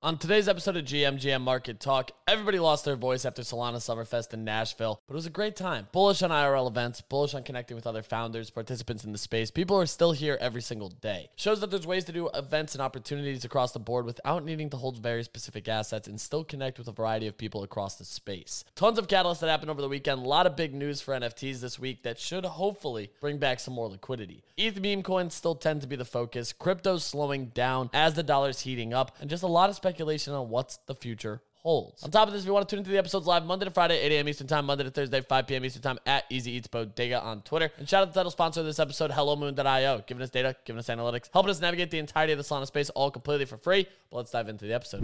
On today's episode of GMGM Market Talk, everybody lost their voice after Solana Summerfest in Nashville, but it was a great time. Bullish on IRL events, bullish on connecting with other founders, participants in the space. People are still here every single day. Shows that there's ways to do events and opportunities across the board without needing to hold very specific assets and still connect with a variety of people across the space. Tons of catalysts that happened over the weekend, a lot of big news for NFTs this week that should hopefully bring back some more liquidity. ETH meme coins still tend to be the focus, crypto's slowing down as the dollar's heating up, and just a lot of speculation on what's the future holds. On top of this, if you want to tune into the episodes live Monday to Friday, 8 a.m. Eastern Time, Monday to Thursday, 5 p.m. Eastern Time at Easy Eats Bodega on Twitter. And shout out to the title sponsor of this episode, HelloMoon.io, giving us data, giving us analytics, helping us navigate the entirety of the Solana space all completely for free. But let's dive into the episode.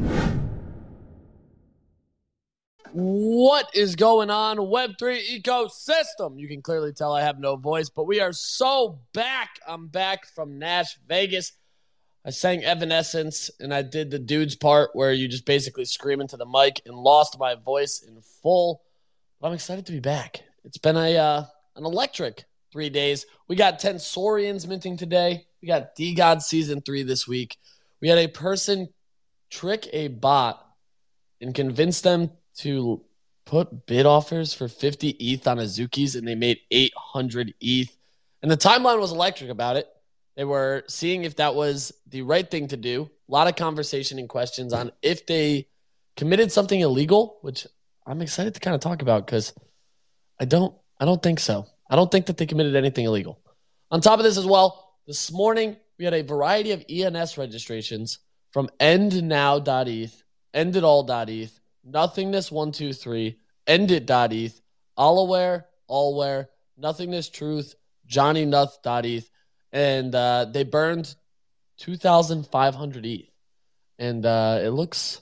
What is going on, Web3 ecosystem? You can clearly tell I have no voice, but we are so back. I'm back from Nash Vegas. I sang Evanescence and I did the dudes part where you just basically scream into the mic and lost my voice in full. But I'm excited to be back. It's been a uh, an electric three days. We got Tensorians minting today. We got DeGod season three this week. We had a person trick a bot and convince them to put bid offers for 50 ETH on Azuki's and they made 800 ETH. And the timeline was electric about it. They were seeing if that was the right thing to do. A lot of conversation and questions on if they committed something illegal, which I'm excited to kind of talk about because I don't I don't think so. I don't think that they committed anything illegal. On top of this as well, this morning we had a variety of ENS registrations from endnow.eth, enditall.eth, nothingness123, endit.eth, allaware, allware, nothingness truth, johnnynuth.eth, and uh, they burned 2,500 ETH, and uh, it looks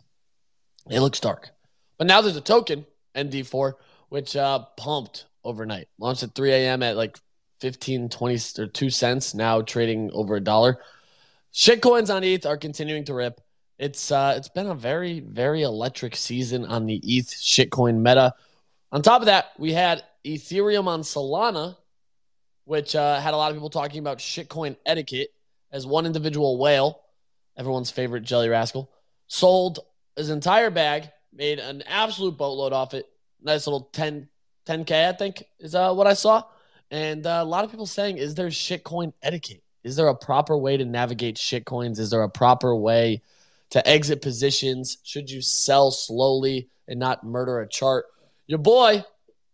it looks dark. But now there's a token ND4 which uh, pumped overnight, launched at 3 a.m. at like 15, 20 or two cents, now trading over a dollar. Shitcoins on ETH are continuing to rip. It's uh, it's been a very very electric season on the ETH shitcoin meta. On top of that, we had Ethereum on Solana which uh, had a lot of people talking about shitcoin etiquette as one individual whale, everyone's favorite jelly rascal, sold his entire bag, made an absolute boatload off it. Nice little 10, 10K, I think, is uh, what I saw. And uh, a lot of people saying, is there shitcoin etiquette? Is there a proper way to navigate shitcoins? Is there a proper way to exit positions? Should you sell slowly and not murder a chart? Your boy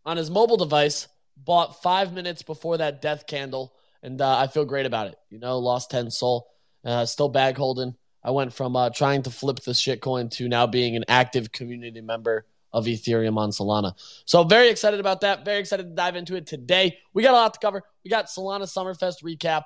on his mobile device bought five minutes before that death candle, and uh, I feel great about it. You know, lost 10 SOL, uh, still bag holding. I went from uh, trying to flip the shitcoin to now being an active community member of Ethereum on Solana. So very excited about that. Very excited to dive into it today. We got a lot to cover. We got Solana Summerfest recap.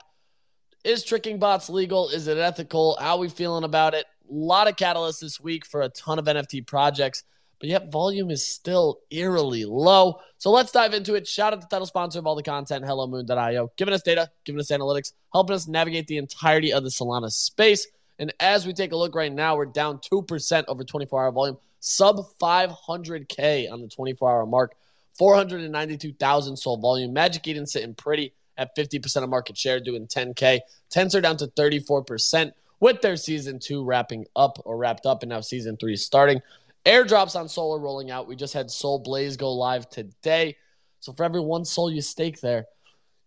Is tricking bots legal? Is it ethical? How we feeling about it? A lot of catalysts this week for a ton of NFT projects but yet volume is still eerily low. So let's dive into it. Shout out to the title sponsor of all the content, HelloMoon.io, giving us data, giving us analytics, helping us navigate the entirety of the Solana space. And as we take a look right now, we're down 2% over 24 hour volume, sub 500K on the 24 hour mark, 492,000 sold volume. Magic Eden sitting pretty at 50% of market share, doing 10K. Tensor down to 34% with their season two wrapping up or wrapped up, and now season three starting. Airdrops on Solar rolling out. We just had SolBlaze go live today. So for every one SOL you stake there,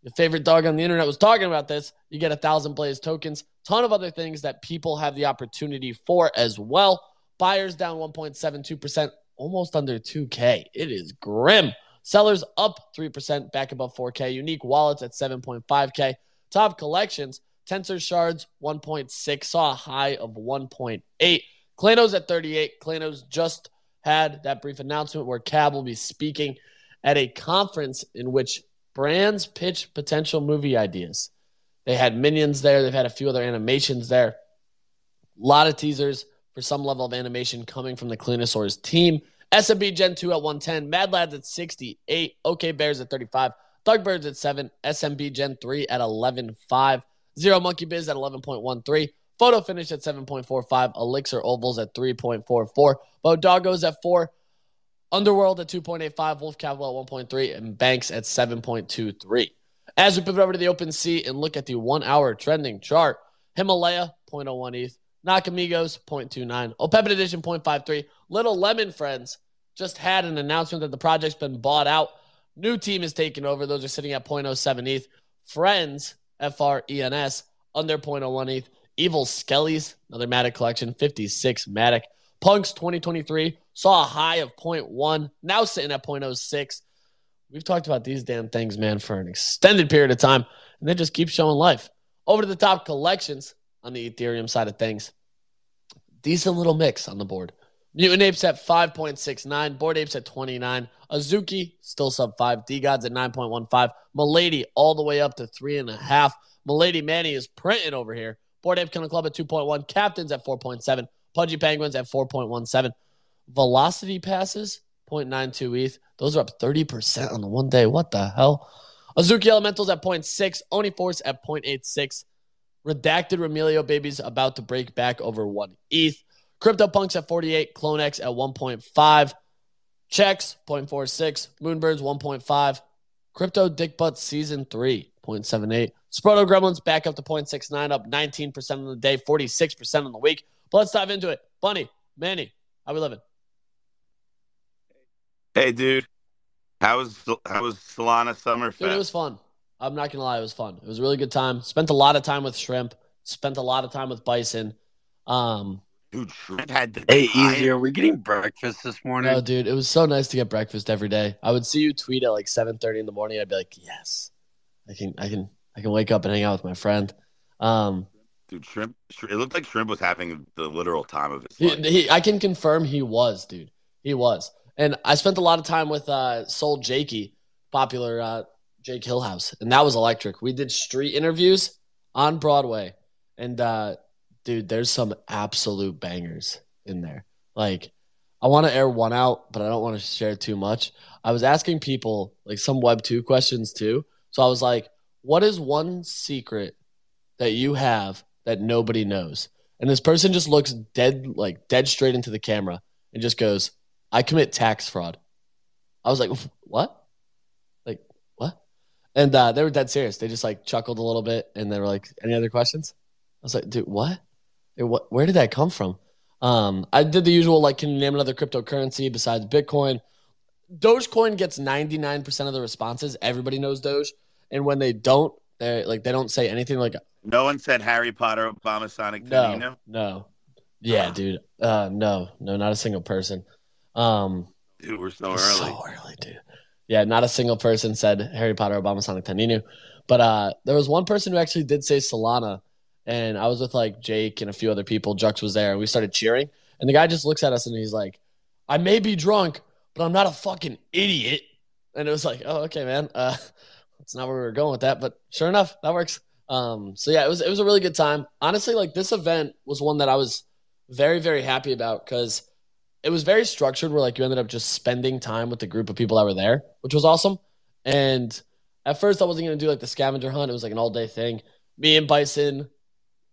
your favorite dog on the internet was talking about this. You get a thousand Blaze tokens. Ton of other things that people have the opportunity for as well. Buyers down 1.72%, almost under 2K. It is grim. Sellers up 3%, back above 4K. Unique wallets at 7.5K. Top collections, Tensor Shards 1.6, saw a high of 1.8. Clayno's at 38. Clayno's just had that brief announcement where Cab will be speaking at a conference in which brands pitch potential movie ideas. They had Minions there. They've had a few other animations there. A lot of teasers for some level of animation coming from the Claynosaurz team. SMB Gen 2 at 110. Mad Lads at 68. OK Bears at 35. Thugbirds at 7. SMB Gen 3 at 11.5. Zero Monkey Biz at 11.13. Photo finish at 7.45. Elixir Ovals at 3.44. Bodogos at 4. Underworld at 2.85. Wolf Capital at 1.3. And Banks at 7.23. As we pivot over to the open sea and look at the one hour trending chart, Himalaya 0.01 ETH, Nakamigos 0.29, Opepen Edition 0.53. Little Lemon Friends just had an announcement that the project's been bought out. New team is taking over. Those are sitting at 0.07 ETH. Friends, F R E N S, under 0.01 ETH. Evil Skellies, another Matic collection, 56 Matic. Punks 2023 saw a high of 0.1, now sitting at 0.06. We've talked about these damn things, man, for an extended period of time, and they just keep showing life. Over to the top collections on the Ethereum side of things. Decent little mix on the board. Mutant Apes at 5.69, Bored Apes at 29, Azuki still sub 5, DeGods at 9.15, Milady all the way up to 3.5. Milady Manny is printing over here. Bored Ape Kennel Club at 2.1, Captains at 4.7, Pudgy Penguins at 4.17, Velocity Passes 0.92 ETH. Those are up 30% on the one day. What the hell? Azuki Elementals at 0.6, Oni Force at 0.86. Redacted Remilio Babies about to break back over one ETH. Crypto Punks at 48, CloneX at 1.5, Checks 0.46, Moonbirds 1.5, Crypto Dick Butt Season 3 0.78. Sproto Gremlins back up to 0.69, up 19% on the day, 46% on the week. But let's dive into it. Bunny, Manny, how we living? Hey, dude. How was how was Solana Summerfest? Dude, it was fun. I'm not gonna lie, it was fun. It was a really good time. Spent a lot of time with shrimp. Spent a lot of time with bison. Um, dude, shrimp had the Hey, time. easy. Are we getting breakfast this morning? no, dude, it was so nice to get breakfast every day. I would see you tweet at like 7:30 in the morning. I'd be like, yes, I can, I can, I can wake up and hang out with my friend. Um, Dude, shrimp. It looked like shrimp was having the literal time of his he, life. he, I can confirm he was, dude. He was, and I spent a lot of time with uh, Soul Jakey, popular uh, Jake Hillhouse, and that was electric. We did street interviews on Broadway, and uh, dude, there's some absolute bangers in there. Like, I want to air one out, but I don't want to share too much. I was asking people like some Web two questions too, so I was like, "What is one secret that you have that nobody knows?" And this person just looks dead, like dead straight into the camera, and just goes, "I commit tax fraud." I was like, "What?" Like what? And uh, they were dead serious. They just like chuckled a little bit, and they were like, "Any other questions?" I was like, "Dude, what? What? Where did that come from?" Um, I did the usual, like, can you name another cryptocurrency besides Bitcoin? Dogecoin gets ninety nine percent of the responses. Everybody knows Doge, and when they don't, they like they don't say anything. Like, No one said Harry Potter, Obama, Sonic. no, You know, no, yeah, Ah. dude, uh, no, no, not a single person. Um, dude, we're so early. So early, dude. Yeah, not a single person said Harry Potter, Obama, Sonic, 10 Inu. But uh, there was one person who actually did say Solana, and I was with like Jake and a few other people. Jux was there, and we started cheering. And the guy just looks at us and he's like, "I may be drunk, but I'm not a fucking idiot." And it was like, "Oh, okay, man. Uh, that's not where we were going with that, but sure enough, that works." Um, so yeah, it was it was a really good time. Honestly, like this event was one that I was very very happy about because it was very structured where like you ended up just spending time with the group of people that were there, which was awesome. And at first I wasn't gonna do like the scavenger hunt. It was like an all day thing. Me and Bison,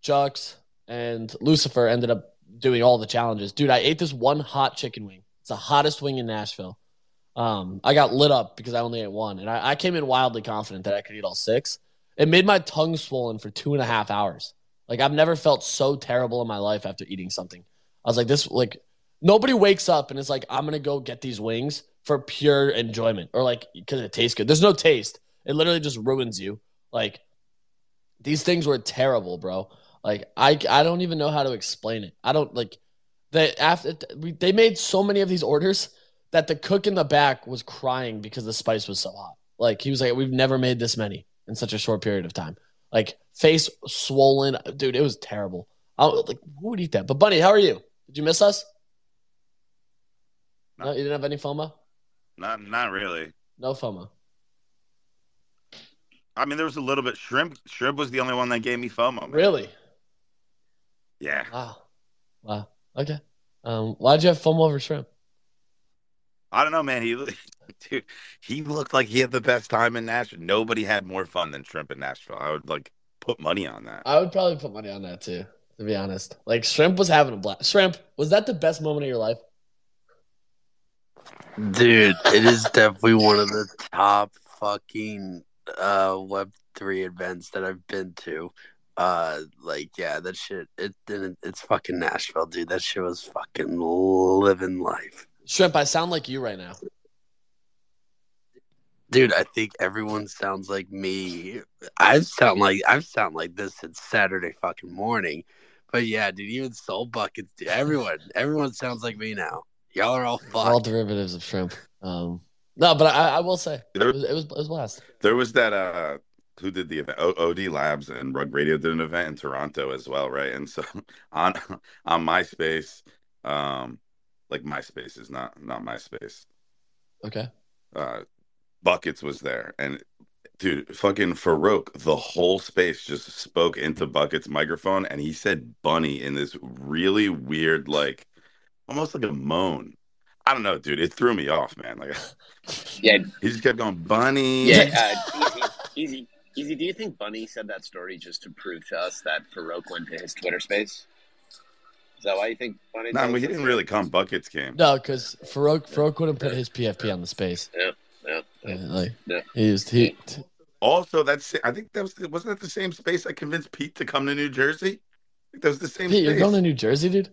Jux, and Lucifer ended up doing all the challenges. Dude, I ate this one hot chicken wing. It's the hottest wing in Nashville. Um, I got lit up because I only ate one, and I, I came in wildly confident that I could eat all six. It made my tongue swollen for two and a half hours. Like I've never felt so terrible in my life after eating something. I was like, this like nobody wakes up and is like, I'm gonna go get these wings for pure enjoyment or like because it tastes good. There's no taste. It literally just ruins you. Like these things were terrible, bro. Like I I don't even know how to explain it. I don't like they after we, they made so many of these orders that the cook in the back was crying because the spice was so hot. Like he was like, we've never made this many in such a short period of time. Like face swollen, dude. It was terrible. I was like who would eat that? But Bunny, how are you? Did you miss us? No, you didn't have any FOMO. Not, not really. No FOMO. I mean, there was a little bit. Shrimp, shrimp was the only one that gave me FOMO. man. Really? Yeah. Wow. Wow. Okay. Um, why'd you have FOMO over shrimp? I don't know, man. He, dude, he looked like he had the best time in Nashville. Nobody had more fun than shrimp in Nashville. I would like put money on that. I would probably put money on that too, to be honest. Like shrimp was having a blast. Shrimp, was that the best moment of your life? Dude, it is definitely one of the top fucking uh Web three events that I've been to. Uh, like yeah, that shit. It didn't. It's fucking Nashville, dude. That shit was fucking living life, Shrimp, I sound like you right now. dude. I think everyone sounds like me. I sound like I sound like this since Saturday fucking morning. But yeah, dude. Even Soul Buckets, dude. Everyone, everyone sounds like me now. Y'all are all We're all derivatives of shrimp. Um, no, but I, I will say it was, it was it was blast. There was that uh who did the event? O- OD Labs and Rug Radio did an event in Toronto as well, right? And so on on MySpace, um, like MySpace is not not MySpace. Okay. Uh, Buckets was there, and dude, fucking Farouk, the whole space just spoke into Buckets' microphone, and he said "bunny" in this really weird, like almost like a moan. I don't know, dude. It threw me off, man. Like Yeah, he just kept going bunny. yeah. Uh, easy, easy, easy. Do you think Bunny said that story just to prove to us that Farouk went to his Twitter space? Is that why you think Bunny? No, told well, he didn't really come. Buckets came. No, because Farouk Farouk wouldn't put his PFP on the space. Yeah, yeah. Yeah, like Yeah. he used he. Also, that's I think that was wasn't that the same space I convinced Pete to come to New Jersey. That was the same Pete, space. you're going to New Jersey, dude.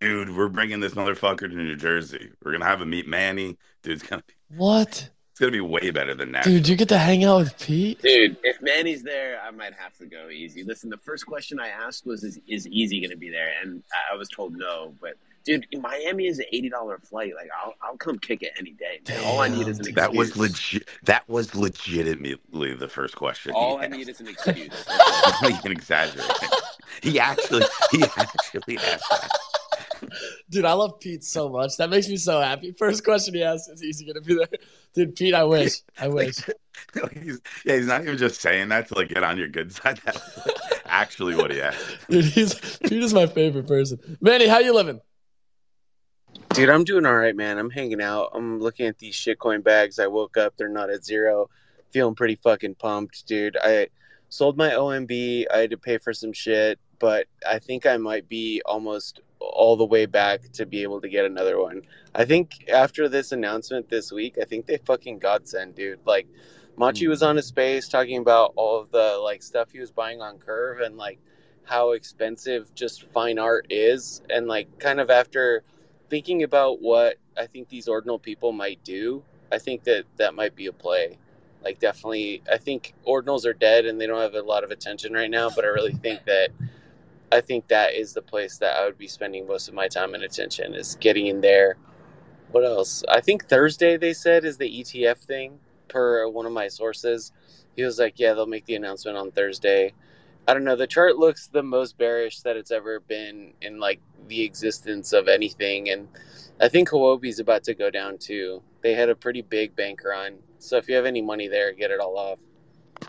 Dude, we're bringing this motherfucker to New Jersey. We're gonna have him meet Manny. Dude, it's gonna be, What, it's gonna be way better than that. dude? You get to hang out with Pete. Dude, if Manny's there, I might have to go easy. Listen, the first question I asked was, "Is, is Easy going to be there?" And I- I was told no. But dude, Miami is an eighty dollar flight. Like, I'll I'll come kick it any day. Man. All I need is an excuse. That was legit. That was legitimately the first question. All he I need is an excuse. He can exaggerate. He actually, he actually asked that. Dude, I love Pete so much. That makes me so happy. First question he asked is easy gonna be there. Dude, Pete, I wish. I wish. he's, yeah, he's not even just saying that to like get on your good side. That's like actually what he asked. Dude, he's Pete is my favorite person. Manny, how you living? Dude, I'm doing all right, man. I'm hanging out. I'm looking at these shitcoin bags. I woke up, they're not at zero. Feeling pretty fucking pumped, dude. I sold my OMB. I had to pay for some shit, but I think I might be almost all the way back to be able to get another one. I think after this announcement this week, I think they fucking godsend, dude. Like, Machi was hmm. on his space talking about all of the like stuff he was buying on Curve and like how expensive just fine art is, and like kind of after thinking about what I think these ordinal people might do, I think that that might be a play. Like, definitely, I think ordinals are dead and they don't have a lot of attention right now, but I really think that I think that is the place that I would be spending most of my time and attention is getting in there. What else? I think Thursday they said is the ETF thing per one of my sources. He was like, "Yeah, they'll make the announcement on Thursday." I don't know. The chart looks the most bearish that it's ever been in like the existence of anything, and I think Huobi's about to go down too. They had a pretty big bank run, so if you have any money there, get it all off.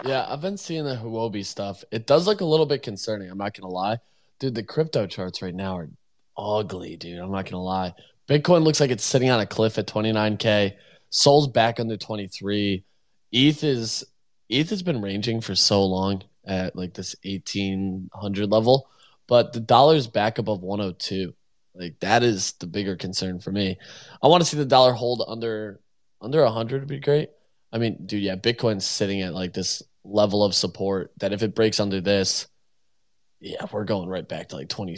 Yeah, I've been seeing the Huobi stuff. It does look a little bit concerning. I'm not gonna lie, dude. The crypto charts right now are ugly, dude. I'm not gonna lie. Bitcoin looks like it's sitting on a cliff at 29k. Sol's back under 23. ETH is ETH has been ranging for so long at like this 1800 level, but the dollar's back above 102. Like that is the bigger concern for me. I want to see the dollar hold under under 100 would be great. I mean, dude, yeah, Bitcoin's sitting at like this level of support that if it breaks under this, yeah, we're going right back to like 20,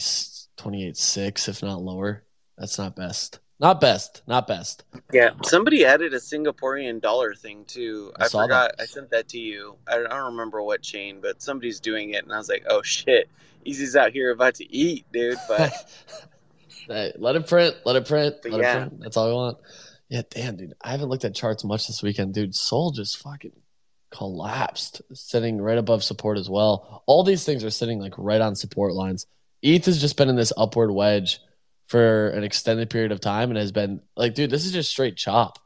28 6, if not lower. That's not best. Not best. Not best. Yeah, somebody added a Singaporean dollar thing too. I I, forgot. I sent that to you. I don't, I don't remember what chain, but somebody's doing it, and I was like, "Oh shit, Easy's out here about to eat, dude." But Hey, let it print. Let it print. But Let yeah. it print. That's all I want. Yeah, damn, dude. I haven't looked at charts much this weekend, dude. Sol just fucking collapsed, sitting right above support as well. All these things are sitting like right on support lines. ETH has just been in this upward wedge for an extended period of time and has been like, dude, this is just straight chop.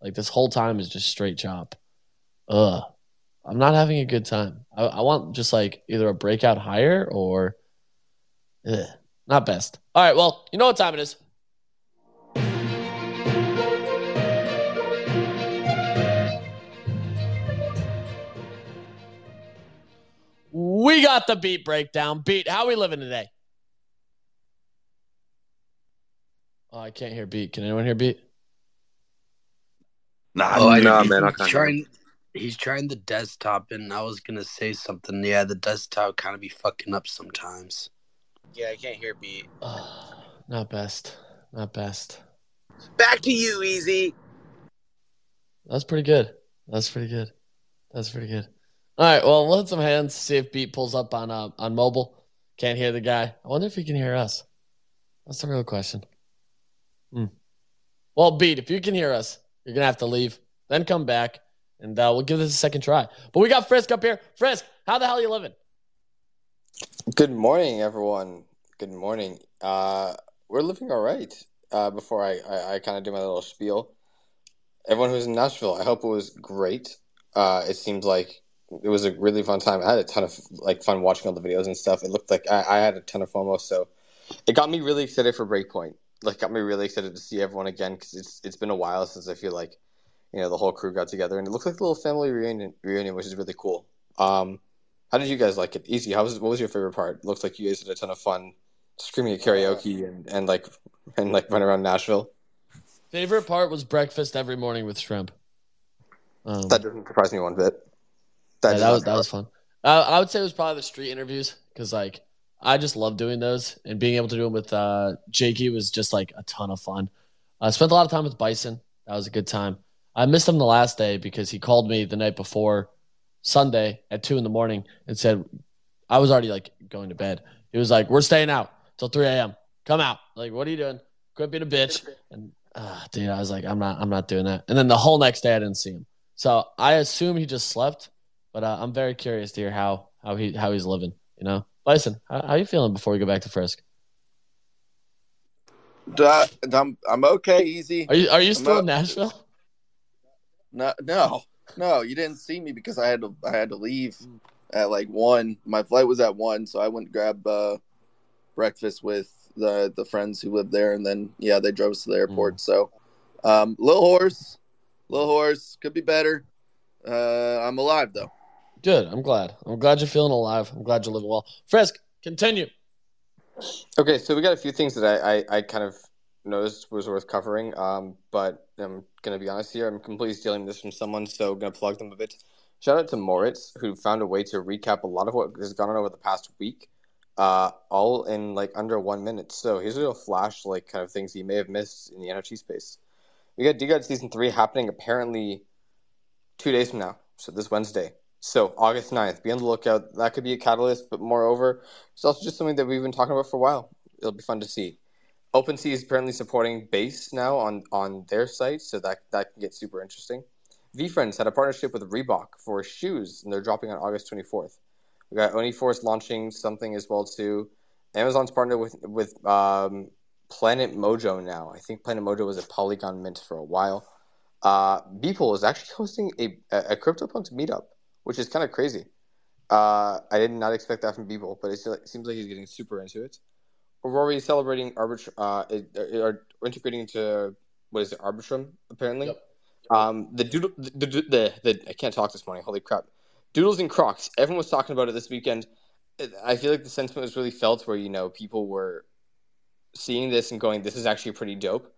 Like this whole time is just straight chop. Ugh. I'm not having a good time. I, I want just like either a breakout higher or ugh, not best. All right, well, you know what time it is. We got the beat breakdown. Beat, how we living today? Oh, I can't hear beat. Can anyone hear beat? Nah, Oh, I dude, know, he- man. I I'm can't trying. He's trying the desktop, and I was gonna say something. Yeah, the desktop kind of be fucking up sometimes. Yeah, I can't hear beat. not best. Not best. Back to you, Easy. That's pretty good. That's pretty good. That's pretty good. All right. Well, hit some hands. See if Beat pulls up on uh, on mobile. Can't hear the guy. I wonder if he can hear us. That's the real question. Hmm. Well, Beat, if you can hear us, you're gonna have to leave, then come back, and uh, we'll give this a second try. But we got Frisk up here. Frisk, how the hell are you living? Good morning, everyone. Good morning. Uh, we're living all right. Uh, before I, I, I kind of do my little spiel, everyone who's in Nashville, I hope it was great. Uh, it seems like it was a really fun time. I had a ton of like fun watching all the videos and stuff. It looked like I, I had a ton of FOMO, so it got me really excited for Breakpoint. Like, got me really excited to see everyone again because it's it's been a while since I feel like you know the whole crew got together, and it looked like a little family reunion, reunion, which is really cool. Um, how did you guys like it? Easy. How was what was your favorite part? It looks like you guys had a ton of fun screaming at karaoke and, and like and like running around Nashville. Favorite part was breakfast every morning with shrimp. Um, That doesn't surprise me one bit. Yeah, that was that was fun. Uh, I would say it was probably the street interviews because like I just love doing those and being able to do them with uh, Jakey was just like a ton of fun. I spent a lot of time with Bison. That was a good time. I missed him the last day because he called me the night before Sunday at two in the morning and said I was already like going to bed. He was like, "We're staying out till three a.m. Come out." Like, what are you doing? Quit being a bitch. And uh, dude, I was like, I'm not, I'm not doing that. And then the whole next day, I didn't see him. So I assume he just slept. But uh, I'm very curious to hear how how he how he's living. You know, Bison, how, how you feeling before we go back to Frisk? Duh, I'm I'm okay, easy. Are you are you still up. in Nashville? No, no, no. You didn't see me because I had to I had to leave at like one. My flight was at one, so I went to grab uh, breakfast with the the friends who lived there, and then yeah, they drove us to the airport. So, um, little horse, little horse could be better. Uh, I'm alive though. Good. I'm glad. I'm glad you're feeling alive. I'm glad you're living well. Frisk, continue. Okay, so we got a few things that I, I, I kind of noticed was worth covering. Um, but I'm gonna be honest here. I'm completely stealing this from someone, so I'm gonna plug them a bit. Shout out to Moritz, who found a way to recap a lot of what has gone on over the past week, uh, all in like under one minute. So here's a little flash, like kind of things you may have missed in the NFT space. We got DGOD season three happening apparently two days from now, so this Wednesday. So August 9th, be on the lookout. That could be a catalyst, but moreover, it's also just something that we've been talking about for a while. It'll be fun to see. OpenSea is apparently supporting Base now on, on their site, so that, that can get super interesting. VeeFriends had a partnership with Reebok for shoes, and they're dropping on August 24th. We got Uniforce launching something as well too. Amazon's partnered with with um, Planet Mojo now. I think Planet Mojo was a Polygon mint for a while. Uh, Beeple is actually hosting a a CryptoPunks meetup, which is kind of crazy. Uh, I did not expect that from Beeple, but it seems like he's getting super into it. Aurora is celebrating arbitra- uh, are integrating into what is it, Arbitrum apparently. Yep. Um, the doodle, the, the, the, the I can't talk this morning. Holy crap! Doodles and Crocs. Everyone was talking about it this weekend. I feel like the sentiment was really felt where you know people were seeing this and going, "This is actually pretty dope,"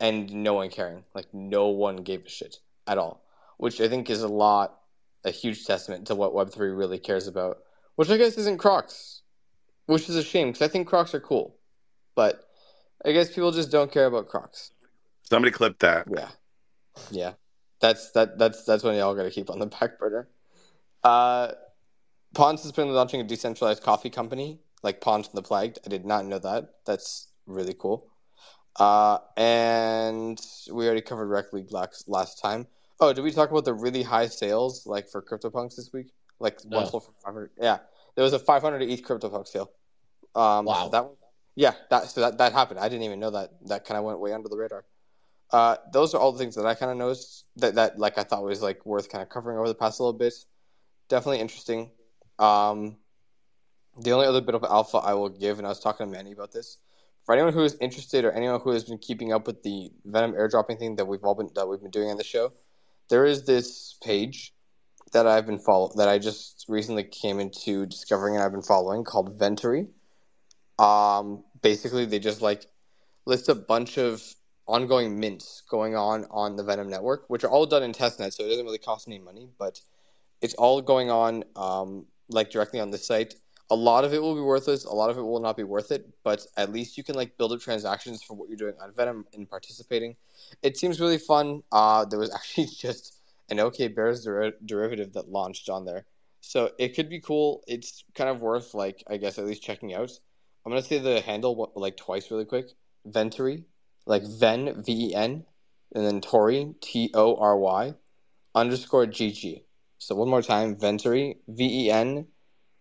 and no one caring. Like no one gave a shit at all, which I think is a lot, a huge testament to what Web three really cares about. Which I guess isn't Crocs, which is a shame because I think Crocs are cool, but I guess people just don't care about Crocs. Somebody clip that. Yeah, yeah. That's that. That's that's one y'all got to keep on the back burner. Uh, Pons has been launching a decentralized coffee company, like Pons and the Plagued. I did not know that. That's really cool. Uh, and we already covered Rec League last, last time. Oh, did we talk about the really high sales like for CryptoPunks this week? Like No. one sold for 500. Yeah, there was a 500 ETH CryptoPunk sale. Um, Wow. So that one, yeah, that so that that happened. I didn't even know that. That kind of went way under the radar. Uh, those are all the things that I kind of noticed that that like I thought was like worth kind of covering over the past little bit. Definitely interesting. Um, the only other bit of alpha I will give, and I was talking to Manny about this, for anyone who is interested or anyone who has been keeping up with the Venom airdropping thing that we've all been that we've been doing on the show, there is this page that I've been follow that I just recently came into discovering and I've been following called Ventory. Um, basically, they just like list a bunch of ongoing mints going on on the Venom network, which are all done in testnet, so it doesn't really cost any money, but it's all going on um, like directly on the site. A lot of it will be worthless, a lot of it will not be worth it, but at least you can like build up transactions for what you're doing on Venom and participating. It seems really fun. Uh, there was actually just an OK Bears der- derivative that launched on there. So it could be cool. It's kind of worth like I guess at least checking out. I'm gonna say the handle like twice really quick. Ventory, like Ven V E N, and then Tory T O R Y, underscore G G. So one more time, Ventory V E N,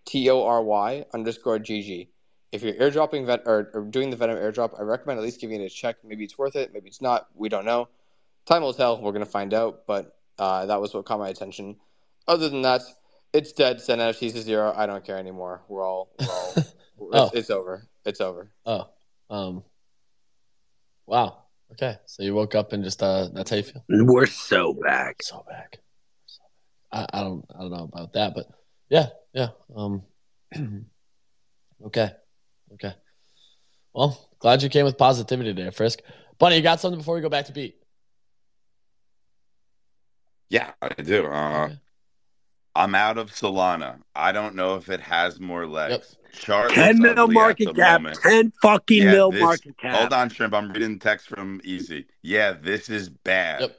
T O R Y underscore G G. If you're airdropping vet or, or doing the Venom airdrop, I recommend at least giving it a check. Maybe it's worth it. Maybe it's not. We don't know. Time will tell. We're gonna find out. But uh, that was what caught my attention. Other than that, it's dead. Send NFTs to zero. I don't care anymore. We're all, we're all it's, Oh. it's over. It's over. Oh, um, wow. Okay, so you woke up and just uh, that's how you feel. We're so back. So back. So back. I, I don't I don't know about that, but yeah, yeah. Um, okay, okay. Well, glad you came with positivity there, Frisk. Bunny, you got something before we go back to beat? Yeah, I do. Uh, Okay. I'm out of Solana. I don't know if it has more legs. Chart 10 mil market the cap. moment. 10 fucking Yeah, mil this- market cap. Hold on, Shrimp. I'm reading text from Easy. Yeah, this is bad. Yep.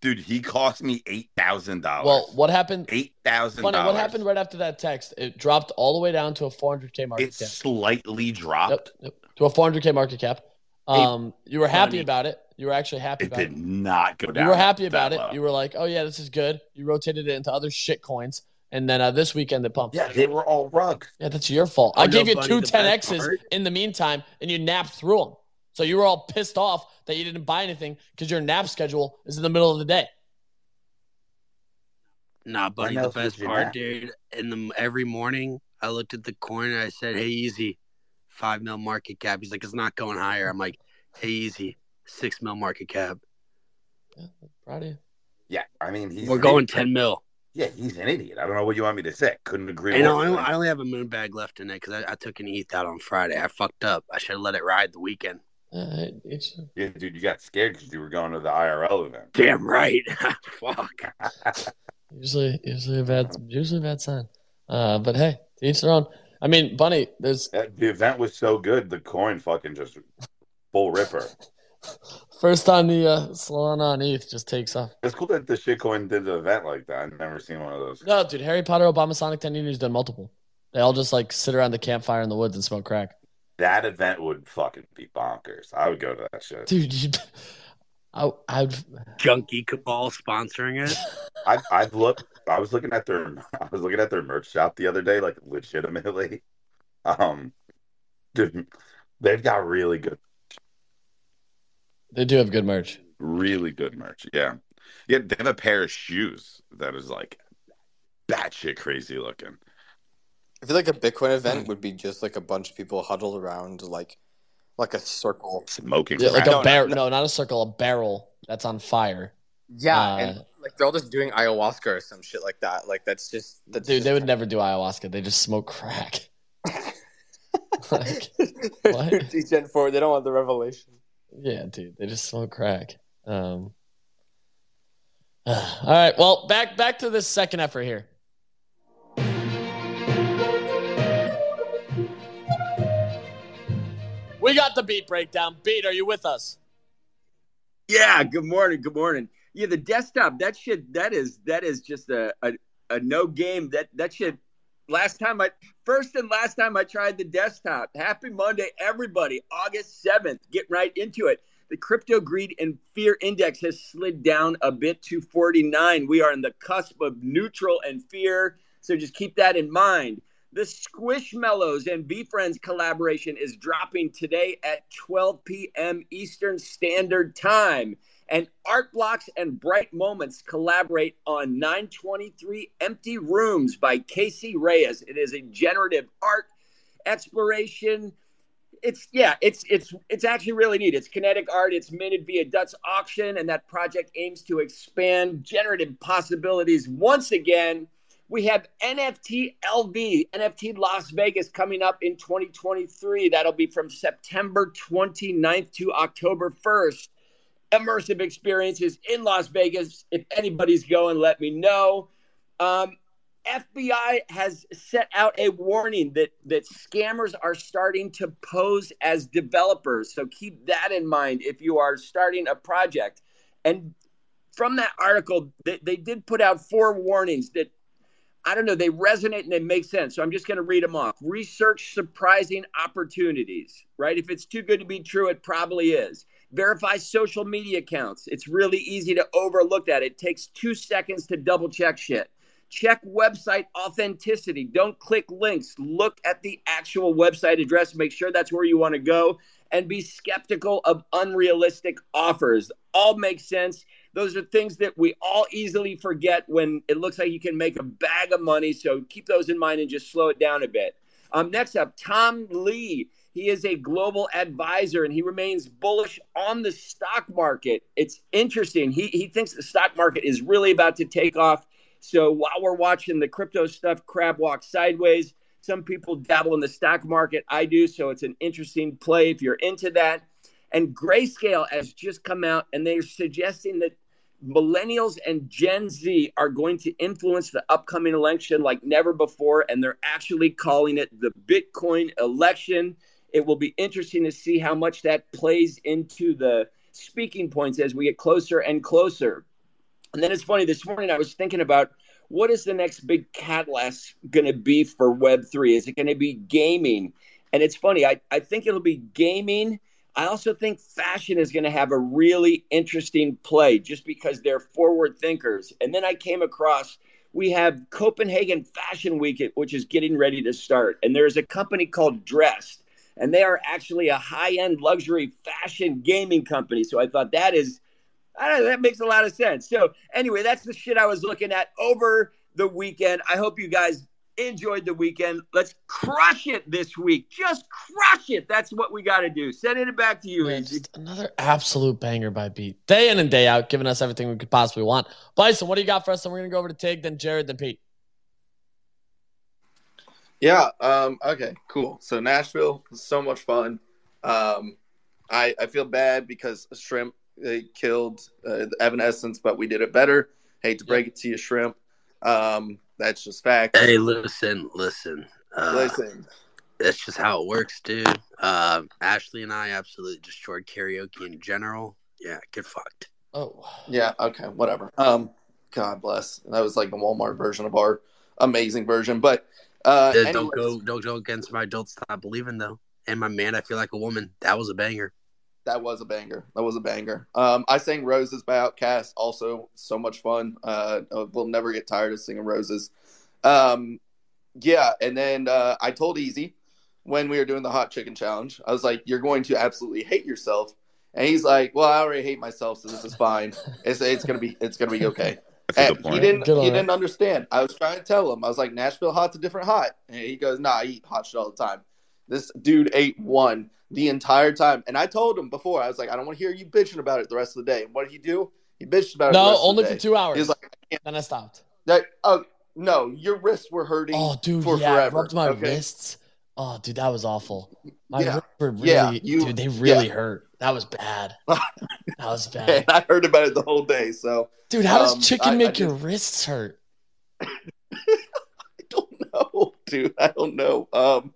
Dude, he cost me eight thousand dollars. Well, what happened? eight thousand dollars. what happened right after that text? It dropped all the way down to a 400k market It cap. slightly dropped. yep, to a 400k market cap. Um, you were happy Bunny. about it. You were actually happy It about did it. not go down. You were happy about it. You were like, "Oh yeah, this is good." You rotated it into other shit coins, and then uh, this weekend it pumped. yeah, they were all rugs. Yeah, that's your fault. Oh, I gave no, you two 10x's in the meantime, and you napped through them. So you were all pissed off that you didn't buy anything because your nap schedule is in the middle of the day. Nah, buddy, the best part, nap? dude. In the every morning, I looked at the coin and I said, "Hey, easy, five mil market cap." He's like, "It's not going higher." I'm like, "Hey, easy, six mil market cap. Yeah, proud of you. Yeah, I mean, he's We're going idiot. ten mil." Yeah, he's an idiot. I don't know what you want me to say. Couldn't agree And I only, I only have a moon bag left in it because I, I took an ETH out on Friday. I fucked up. I should have let it ride the weekend. Uh, it's Yeah, dude, you got scared because you were going to the IRL event. Damn right. Fuck. usually usually a bad usually a bad sign. Uh, but hey, to each their own. I mean, Bunny, there's That- the event was so good, the coin fucking just full ripper. first time the uh, Solana on ETH just takes off. It's cool that the shitcoin did the event like that. I've never seen one of those. No, dude, Harry Potter, Obama, Sonic 10 has done multiple. They all just like sit around the campfire in the woods and smoke crack. That event would fucking be bonkers. I would go to that shit. Dude, you, I, I'd, Junkie Cabal sponsoring it. I I've looked. I was looking at their. I was looking at their merch shop the other day, like legitimately. Um, dude, they've got really good, they do have good merch. really good merch. Yeah, yeah. They have a pair of shoes that is like batshit crazy looking. I feel like a Bitcoin event would be just like a bunch of people huddled around like like a circle. Smoking. Yeah, like a No, barrel. no. No, not a circle, a barrel that's on fire. Yeah, Uh, and like they're all just doing ayahuasca or some shit like that. Like that's just that's Dude, just they would never do ayahuasca. They just smoke crack. like, what? Gen four. They don't want the revelation. yeah, dude, they just smoke crack. Um, all right, well, back back to this second effort here. We got the beat breakdown. Beat, are you with us? Yeah, good morning. Good morning. Yeah, the desktop, that shit, that is that is just a a, a no game. That that shit last time I first and last time I tried the desktop. Happy Monday, everybody. August 7th. Get right into it. The crypto greed and fear index has slid down a bit to 49. We are in the cusp of neutral and fear. So just keep that in mind. The Squishmallows and VeeFriends collaboration is dropping today at 12 p.m. Eastern Standard Time. And Art Blocks and Bright Moments collaborate on 923 Empty Rooms by Casey Reas. It is a generative art exploration. It's yeah, it's it's it's actually really neat. It's kinetic art. It's minted via Dutch auction, and that project aims to expand generative possibilities once again. We have NFT LV, NFT Las Vegas coming up in 2023. That'll be from September 29th to October 1st. immersive experiences in Las Vegas. If anybody's going, let me know. Um, FBI has set out a warning that that scammers are starting to pose as developers. So keep that in mind if you are starting a project. And from that article, they, they did put out four warnings that I don't know, they resonate and they make sense. So I'm just going to read them off. Research surprising opportunities, right? If it's too good to be true, it probably is. Verify social media accounts. It's really easy to overlook that. It takes two seconds to double check shit. Check website authenticity. Don't click links. Look at the actual website address. Make sure that's where you want to go and be skeptical of unrealistic offers. All makes sense. Those are things that we all easily forget when it looks like you can make a bag of money. So keep those in mind and just slow it down a bit. Um, next up, Tom Lee. He is a global advisor and he remains bullish on the stock market. It's interesting. He, he thinks the stock market is really about to take off. So while we're watching the crypto stuff crab walk sideways, some people dabble in the stock market. I do. So it's an interesting play if you're into that. And Grayscale has just come out and they're suggesting that millennials and Gen Z are going to influence the upcoming election like never before. And they're actually calling it the Bitcoin election. It will be interesting to see how much that plays into the speaking points as we get closer and closer. And then it's funny, this morning I was thinking about what is the next big catalyst going to be for Web3? Is it going to be gaming? And it's funny, I, I think it'll be gaming I also think fashion is going to have a really interesting play just because they're forward thinkers. And then I came across we have Copenhagen Fashion Week, which is getting ready to start. And there's a company called Dressed, and they are actually a high end luxury fashion gaming company. So I thought that is, I don't know, that makes a lot of sense. So anyway, that's the shit I was looking at over the weekend. I hope you guys enjoyed the weekend. Let's crush it this week. Just crush it. That's what we got to do. Sending it back to you, Man, another absolute banger by Beat. Day in and day out, giving us everything we could possibly want. Bison, what do you got for us? And we're going to go over to Tig, then Jared, then Pete. Yeah. Um, okay. Cool. So Nashville was so much fun. Um, I I feel bad because Shrimp they killed uh, Evanescence, but we did it better. Hate to break it to you, Shrimp. Um, that's just fact. Hey, listen, listen. Uh, listen. That's just how it works, dude. Uh, Ashley and I absolutely destroyed karaoke in general. Yeah, get fucked. Oh. Yeah. Okay. Whatever. Um. God bless. That was like the Walmart version of our amazing version, but uh, anyways, don't go, don't go against my don't stop believing though. And my man, I feel like a woman. That was a banger. That was a banger. That was a banger. Um, I sang Roses by Outkast. Also, so much fun. Uh, we'll never get tired of singing Roses. Um, yeah, and then uh, I told Easy when we were doing the hot chicken challenge, I was like, "You're going to absolutely hate yourself," and he's like, "Well, I already hate myself, so this is fine. It's it's gonna be it's gonna be okay." And he didn't he didn't understand. I was trying to tell him. I was like, "Nashville hot's a different hot," and he goes, "Nah, I eat hot shit all the time." This dude ate one the entire time. And I told him before, I was like, I don't want to hear you bitching about it the rest of the day. And what did he do? He bitched about it. No, only for two hours. He's like, I then I stopped. That, oh, no, your wrists were hurting. Oh, dude, for yeah, forever. rubbed my okay? wrists. Oh, dude, that was awful. My Yeah. wrists were really, Yeah, you- dude, they really yeah. hurt. That was bad. That was bad. And I heard about it the whole day. So Dude, how does Um, chicken I- I make your just- wrists hurt? I don't know, dude. I don't know. Um,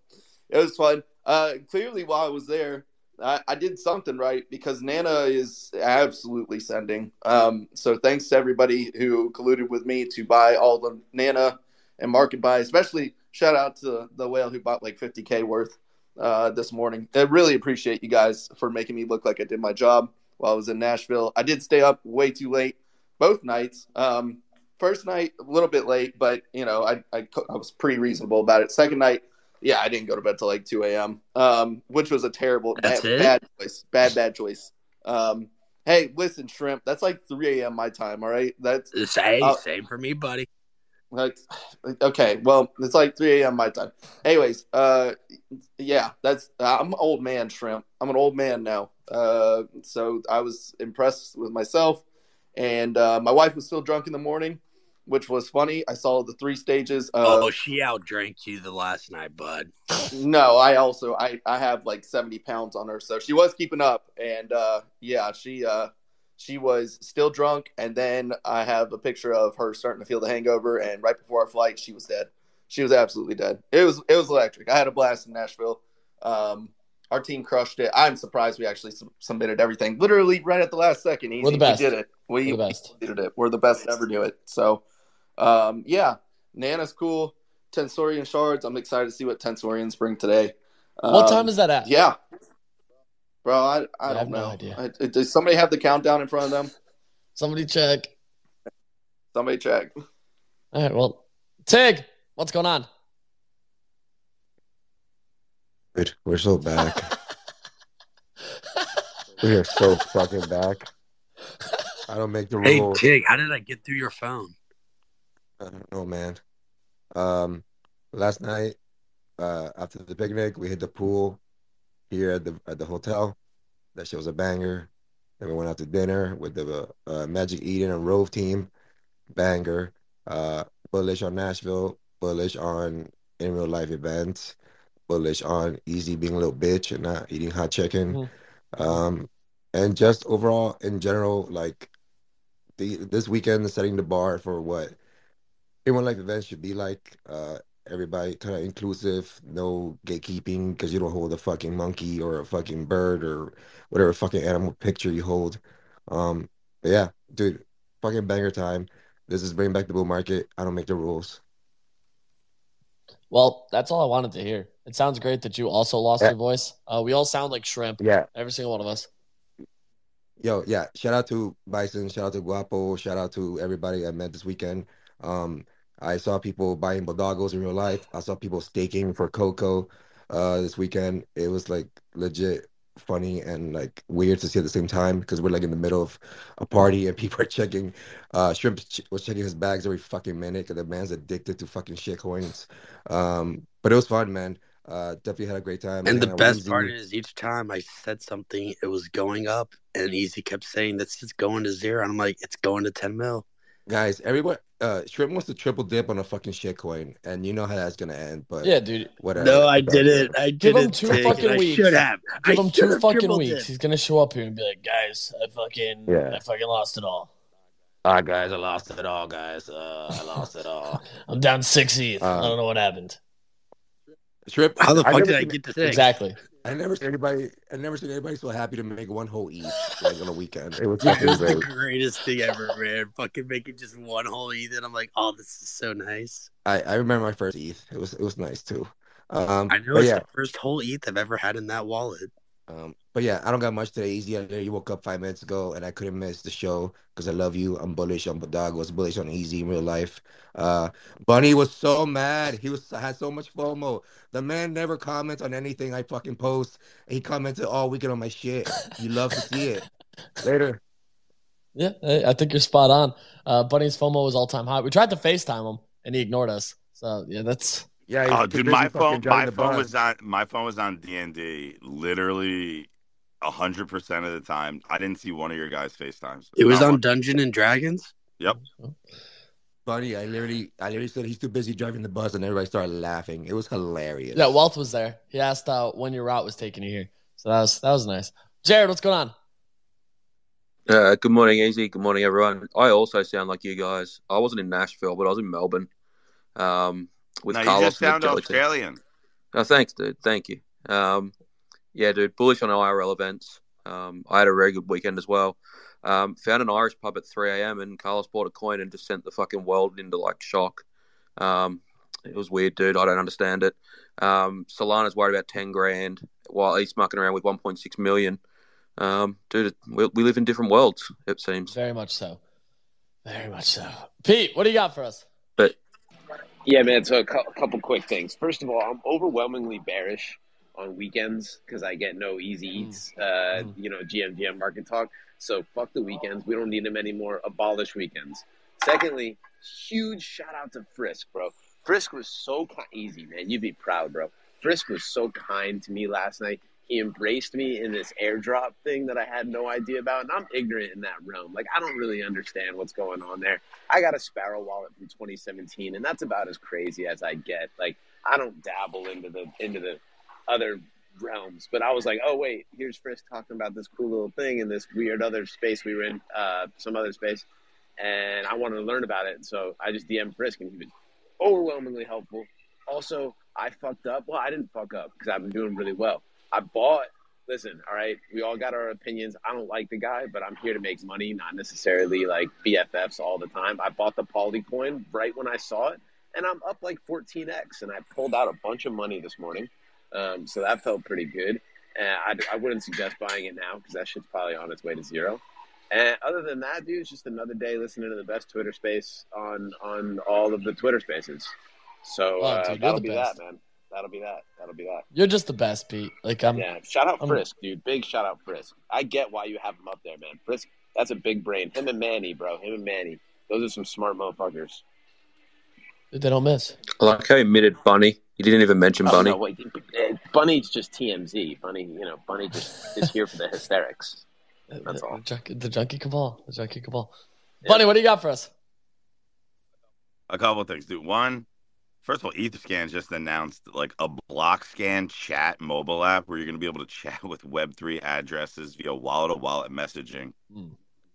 it was fun. Uh, clearly, while I was there, I, I did something right because Nana is absolutely sending. Um, so thanks to everybody who colluded with me to buy all the Nana and market buy. Especially shout out to the whale who bought like 50k worth uh, this morning. I really appreciate you guys for making me look like I did my job while I was in Nashville. I did stay up way too late both nights. Um, first night a little bit late, but you know I I, I was pretty reasonable about it. Second night, yeah, I didn't go to bed till like two a.m., um, which was a terrible bad, bad choice. Bad bad choice. Um, hey, listen, shrimp, that's like three a.m. my time. All right, that's Same, Uh, same for me, buddy. like okay, well, it's like three a.m. my time. Anyways, uh, yeah, that's I'm an old man, shrimp. I'm an old man now. Uh, so I was impressed with myself, and uh, my wife was still drunk in the morning, which was funny. I saw the three stages. Of, oh, she outdrank you the last night, bud. no, I also I I have like 70 pounds on her, so she was keeping up, and uh, yeah, she uh she was still drunk, and then I have a picture of her starting to feel the hangover, and right before our flight, she was dead. She was absolutely dead. It was it was electric. I had a blast in Nashville. Um, our team crushed it. I'm surprised we actually sub- submitted everything literally right at the last second. Easy. We're the best. We did it. We, We're the best. we did it. We're the best to ever do it. So, um, yeah, Nana's cool. Tensorian shards. I'm excited to see what Tensorians bring today. What Um, time is that at? Yeah, bro. I I I don't have no know. idea. I- does somebody have the countdown in front of them? Somebody check. Somebody check. All right. Well, Tig, what's going on? Dude, we're so back. we are so fucking back. I don't make the rules. Hey. Tig, how did I get through your phone? I don't know, man. Um, last night, uh, after the picnic, we hit the pool here at the at the hotel. That shit was a banger. Then we went out to dinner with the uh, Magic Eden and Rove team. Banger. Uh, bullish on Nashville. Bullish on in real life events. Bullish on Easy being a little bitch and not eating hot chicken. Mhm. Um, and just overall in general, like the this weekend setting the bar for what real life events should be like. Uh, everybody kind of inclusive, no gatekeeping because you don't hold a fucking monkey or a fucking bird or whatever fucking animal picture you hold. Um, but yeah, dude, fucking banger time. This is bringing back the bull market. I don't make the rules. Well, that's all I wanted to hear. It sounds great that you also lost Yeah. your voice. Uh, we all sound like shrimp. Yeah, Every single one of us. Yo, yeah. Shout out to Bison. Shout out to Guapo. Shout out to everybody I met this weekend. Um, I saw people buying bodagos in real life. I saw people staking for cocoa uh, this weekend. It was like legit funny and like weird to see at the same time because we're like in the middle of a party and people are checking. Uh, Shrimp ch- was checking his bags every fucking minute because the man's addicted to fucking shit coins. Um, but it was fun, man. Uh, definitely had a great time. And the hanging out with best part is each time I said something, it was going up, and Easy kept saying that's just going to zero. And I'm like, it's going to 10 mil. Guys, everyone, uh, Shrimp wants to triple dip on a fucking shit coin, and you know how that's gonna end. But Yeah, dude. whatever. No, I It's out didn't. I Give him didn't. two Tig, fucking and I should have. Give I him two have fucking weeks. it. He's gonna show up here and be like, guys, I fucking, Yeah. I fucking lost it all. All right, guys, I lost it all, guys. Uh, I lost it all. I'm down six ETH. I Uh, don't know what happened. Shrimp. How the fuck never did I get to six? Exactly. I never seen anybody. I never seen anybody so happy to make one whole ETH like on a weekend. It was It was the greatest thing ever, man. Fucking making just one whole ETH, and I'm like, oh, this is so nice. I, I remember my first ETH. It was it was nice too. Um, I know it's yeah, the first whole ETH I've ever had in that wallet. Um, but yeah, I don't got much today. Easy. You woke up five minutes ago, and I couldn't miss the show because I love you. I'm bullish on Bodagos, bullish on Easy in real life. Uh, Bunny was so mad. He was had so much FOMO. The man never comments on anything I fucking post. He commented all weekend on my shit. You love to see it. Later. Yeah, I think you're spot on. Uh, Bunny's FOMO was all time high. We tried to FaceTime him and he ignored us. So yeah, that's Yeah. Oh, he's too dude, my phone, my phone was on, my phone was on D and D. Literally, hundred percent of the time, I didn't see one of your guys' FaceTimes. It was Not on one. Dungeon and Dragons. Yep. Buddy, I literally, I literally said he's too busy driving the bus, and everybody started laughing. It was hilarious. yeah. Wealth was there. He asked uh, when your route was taking you here. So that was that was nice. Jared, what's going on? Uh, good morning, Easy. Good morning, everyone. I also sound like you guys. I wasn't in Nashville, but I was in Melbourne um, with no, you Carlos just and sound Australian. No, thanks, dude. Thank you. Um, yeah, dude. Bullish on IRL events. Um, I had a very good weekend as well. Um, found an Irish pub at 3 a.m. and Carlos bought a coin and just sent the fucking world into like shock. Um, it was weird, dude. I don't understand it. Um, Solana's worried about 10 grand while he's mucking around with 1.6 million. Um, dude, we, we live in different worlds, it seems. Very much so. Very much so. Pete, what do you got for us? Yeah, man. So a cou- couple quick things. First of all, I'm overwhelmingly bearish on weekends because I get no easy eats. Uh, you know, GMGM market talk. So fuck the weekends. We don't need them anymore. Abolish weekends. Secondly, huge shout out to Frisk, bro. Frisk was so ki- easy, man. You'd be proud, bro. Frisk was so kind to me last night. He embraced me in this airdrop thing that I had no idea about, and I'm ignorant in that realm. Like I don't really understand what's going on there. I got a Sparrow wallet from 2017, and that's about as crazy as I get. Like I don't dabble into the into the other realms. But I was like, oh wait, here's Frisk talking about this cool little thing in this weird other space we were in, uh, some other space, and I wanted to learn about it. So I just DM'd Frisk, and he was overwhelmingly helpful. Also, I fucked up. Well, I didn't fuck up because I've been doing really well. I bought. Listen, all right, we all got our opinions. I don't like the guy, but I'm here to make money, not necessarily like BFFs all the time. I bought the Poly coin right when I saw it, and I'm up like 14x, and I pulled out a bunch of money this morning. Um, so that felt pretty good. And I, I wouldn't suggest buying it now because that shit's probably on its way to zero. And other than that, dude, it's just another day listening to the best Twitter space on on all of the Twitter spaces. So Oh, uh, that'll be best. that, man. That'll be that. That'll be that. You're just the best, Pete. Like I'm. Yeah, shout out I'm- Frisk, dude. Big shout out Frisk. I get why you have him up there, man. Frisk, that's a big brain. Him and Manny, bro. Him and Manny. Those are some smart motherfuckers. They don't miss. I like how he admitted Bunny. He didn't even mention Oh, Bunny. no, wait. Bunny's just TMZ. Bunny, you know, Bunny just is here for the hysterics. That's the, all. The junkie, the junkie cabal. The junkie cabal. Bunny, what do you got for us? A couple of things, dude. One, first of all, Etherscan just announced like a Blockscan Chat mobile app where you're going to be able to chat with Web3 addresses via wallet to wallet messaging. Hmm.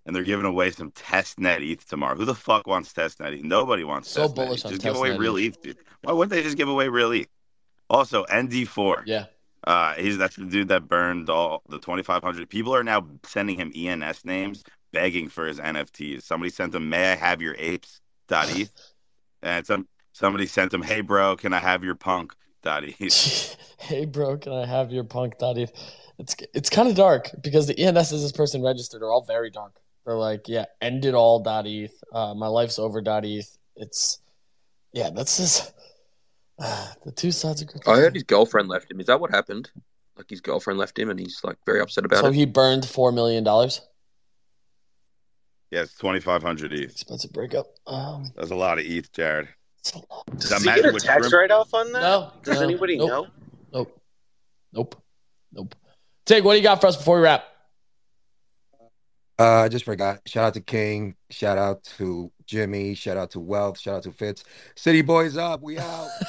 And they're giving away some testnet ETH tomorrow. Who the fuck wants testnet ETH? Nobody wants So testnet bullish ETH. on Just give away real ETH. Dude. Why wouldn't they just give away real ETH? Also, ND4. Yeah. Uh, he's that's the dude that burned all the 2,500. People are now sending him ENS names, begging for his NFTs. Somebody sent him, "May I have your apes?" dot ETH, and some somebody sent him, "Hey bro, can I have your punk?" dot hey, bro, can I have your punk ETH? It's it's kind of dark because the ENSs this person registered are all very dark. They're like, yeah, end it all ETH. Uh, my life's over ETH. It's yeah, that's just uh, the two sides of I heard his girlfriend left him. Is that what happened? Like his girlfriend left him, and he's like very upset about So it. So he burned four million dollars. Yeah, it's 2,500 ETH. Expensive breakup. Um, That's a lot of ETH, Jared. It's a lot. Does Does that he get matter a with tax write off on that? No, Does no, anybody nope. know? Nope. Nope. Nope. Tig, what do you got for us before we wrap? Uh, I just forgot. Shout out to King. Shout out to Jimmy. Shout out to Wealth. Shout out to Fitz. City boys up. We out.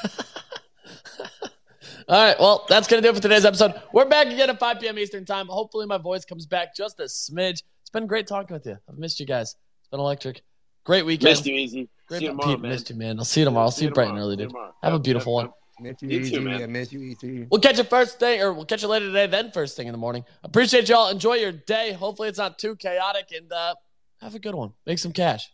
All right. Well, that's going to do it for today's episode. We're back again at 5 p.m. Eastern Time. Hopefully, my voice comes back just a smidge. It's been great talking with you. I've missed you guys. It's been electric. Great weekend. Missed you easy. Great See you Pete, man. missed you, man. I'll see you tomorrow. I'll see you bright and early, dude. tomorrow. Have a beautiful yep, one. yep. Miss you, You too, man. I miss you, easy. We'll catch you first thing, or we'll catch you later today, then first thing in the morning. Appreciate y'all. Enjoy your day. Hopefully, it's not too chaotic, and uh, have a good one. Make some cash.